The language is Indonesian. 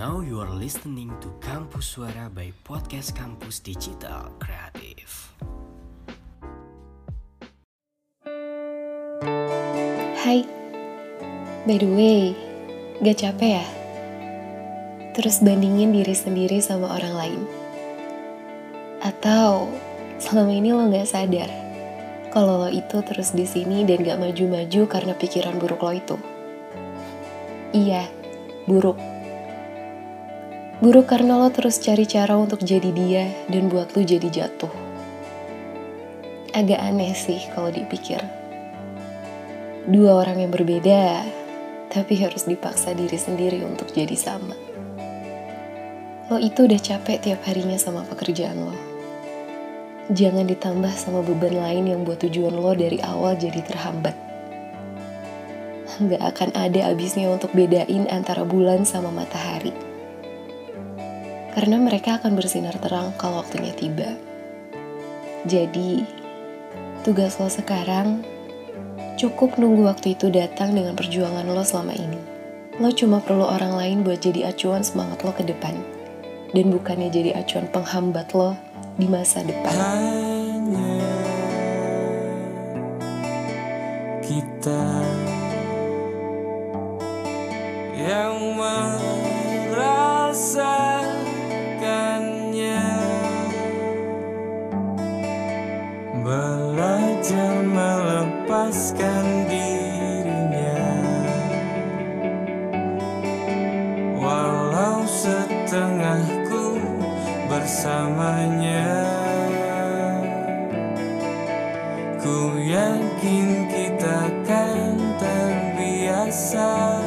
Now you are listening to Kampus Suara by Podcast Kampus Digital Kreatif. Hai, by the way, gak capek ya? Terus bandingin diri sendiri sama orang lain. Atau selama ini lo gak sadar kalau lo itu terus di sini dan gak maju-maju karena pikiran buruk lo itu. Iya, buruk. Buruk karena lo terus cari cara untuk jadi dia dan buat lo jadi jatuh. Agak aneh sih kalau dipikir. Dua orang yang berbeda, tapi harus dipaksa diri sendiri untuk jadi sama. Lo itu udah capek tiap harinya sama pekerjaan lo. Jangan ditambah sama beban lain yang buat tujuan lo dari awal jadi terhambat. Nggak akan ada abisnya untuk bedain antara bulan sama matahari. Karena mereka akan bersinar terang kalau waktunya tiba. Jadi, tugas lo sekarang cukup nunggu waktu itu datang dengan perjuangan lo selama ini. Lo cuma perlu orang lain buat jadi acuan semangat lo ke depan. Dan bukannya jadi acuan penghambat lo di masa depan. Hanya kita yang merasakannya melepaskan dirinya. Walau setengahku bersamanya ku yakin kita kan terbiasa